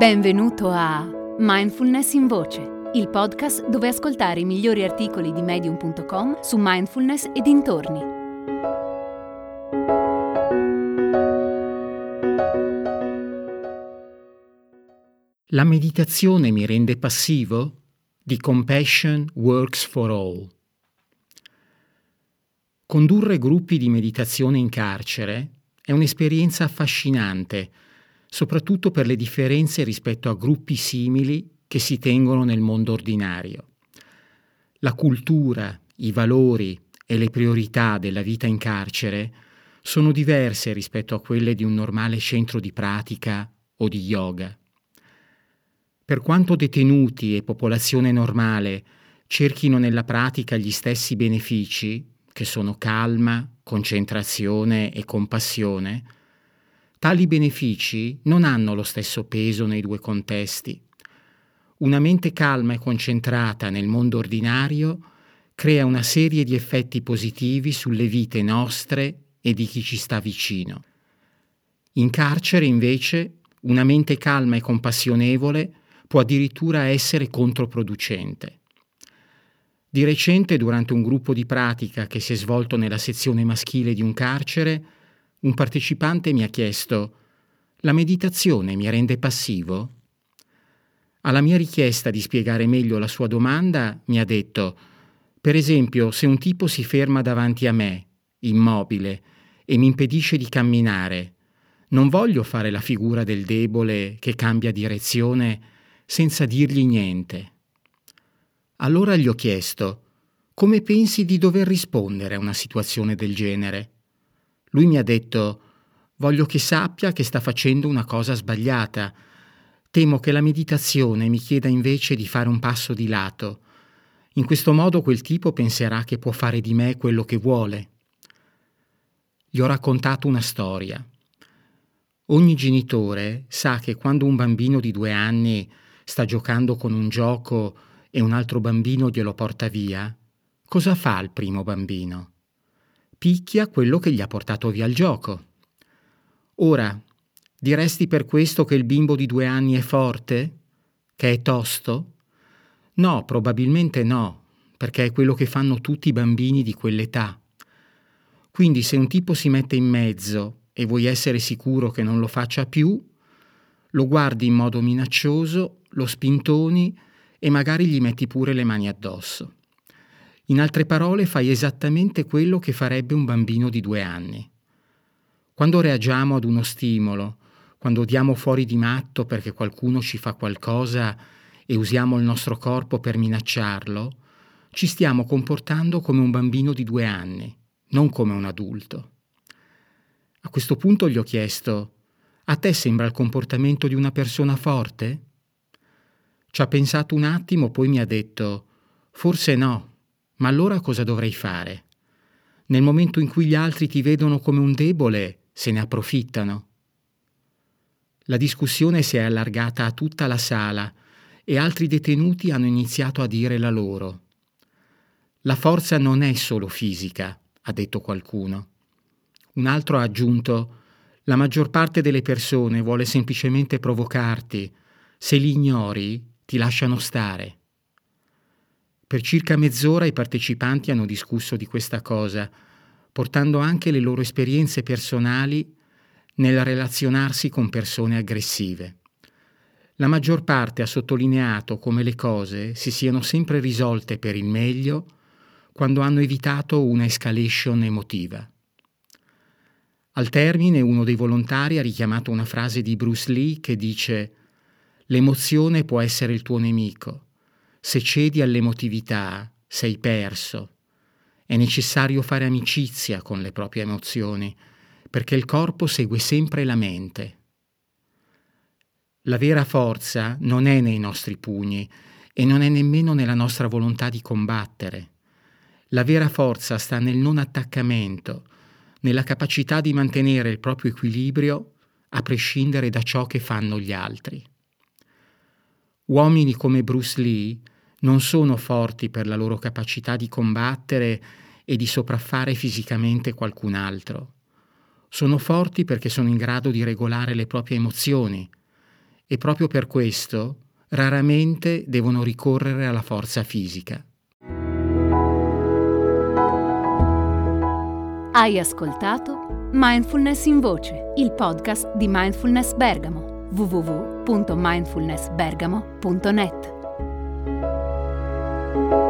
Benvenuto a Mindfulness in Voce, il podcast dove ascoltare i migliori articoli di medium.com su mindfulness e dintorni. La meditazione mi rende passivo? The Compassion Works for All. Condurre gruppi di meditazione in carcere è un'esperienza affascinante soprattutto per le differenze rispetto a gruppi simili che si tengono nel mondo ordinario. La cultura, i valori e le priorità della vita in carcere sono diverse rispetto a quelle di un normale centro di pratica o di yoga. Per quanto detenuti e popolazione normale cerchino nella pratica gli stessi benefici, che sono calma, concentrazione e compassione, Tali benefici non hanno lo stesso peso nei due contesti. Una mente calma e concentrata nel mondo ordinario crea una serie di effetti positivi sulle vite nostre e di chi ci sta vicino. In carcere, invece, una mente calma e compassionevole può addirittura essere controproducente. Di recente, durante un gruppo di pratica che si è svolto nella sezione maschile di un carcere, un partecipante mi ha chiesto La meditazione mi rende passivo? Alla mia richiesta di spiegare meglio la sua domanda mi ha detto Per esempio, se un tipo si ferma davanti a me, immobile, e mi impedisce di camminare, non voglio fare la figura del debole che cambia direzione senza dirgli niente. Allora gli ho chiesto come pensi di dover rispondere a una situazione del genere? Lui mi ha detto voglio che sappia che sta facendo una cosa sbagliata. Temo che la meditazione mi chieda invece di fare un passo di lato. In questo modo quel tipo penserà che può fare di me quello che vuole. Gli ho raccontato una storia. Ogni genitore sa che quando un bambino di due anni sta giocando con un gioco e un altro bambino glielo porta via, cosa fa il primo bambino? Picchia quello che gli ha portato via il gioco. Ora, diresti per questo che il bimbo di due anni è forte? Che è tosto? No, probabilmente no, perché è quello che fanno tutti i bambini di quell'età. Quindi se un tipo si mette in mezzo e vuoi essere sicuro che non lo faccia più, lo guardi in modo minaccioso, lo spintoni e magari gli metti pure le mani addosso. In altre parole, fai esattamente quello che farebbe un bambino di due anni. Quando reagiamo ad uno stimolo, quando diamo fuori di matto perché qualcuno ci fa qualcosa e usiamo il nostro corpo per minacciarlo, ci stiamo comportando come un bambino di due anni, non come un adulto. A questo punto gli ho chiesto, a te sembra il comportamento di una persona forte? Ci ha pensato un attimo, poi mi ha detto, forse no, ma allora cosa dovrei fare? Nel momento in cui gli altri ti vedono come un debole, se ne approfittano. La discussione si è allargata a tutta la sala e altri detenuti hanno iniziato a dire la loro. La forza non è solo fisica, ha detto qualcuno. Un altro ha aggiunto la maggior parte delle persone vuole semplicemente provocarti. Se li ignori, ti lasciano stare. Per circa mezz'ora i partecipanti hanno discusso di questa cosa, portando anche le loro esperienze personali nel relazionarsi con persone aggressive. La maggior parte ha sottolineato come le cose si siano sempre risolte per il meglio quando hanno evitato una escalation emotiva. Al termine uno dei volontari ha richiamato una frase di Bruce Lee che dice L'emozione può essere il tuo nemico se cedi all'emotività, sei perso. È necessario fare amicizia con le proprie emozioni, perché il corpo segue sempre la mente. La vera forza non è nei nostri pugni e non è nemmeno nella nostra volontà di combattere. La vera forza sta nel non attaccamento, nella capacità di mantenere il proprio equilibrio a prescindere da ciò che fanno gli altri. Uomini come Bruce Lee non sono forti per la loro capacità di combattere e di sopraffare fisicamente qualcun altro. Sono forti perché sono in grado di regolare le proprie emozioni e proprio per questo raramente devono ricorrere alla forza fisica. Hai ascoltato Mindfulness in Voce, il podcast di Mindfulness Bergamo, www.mindfulnessbergamo.net. Thank you.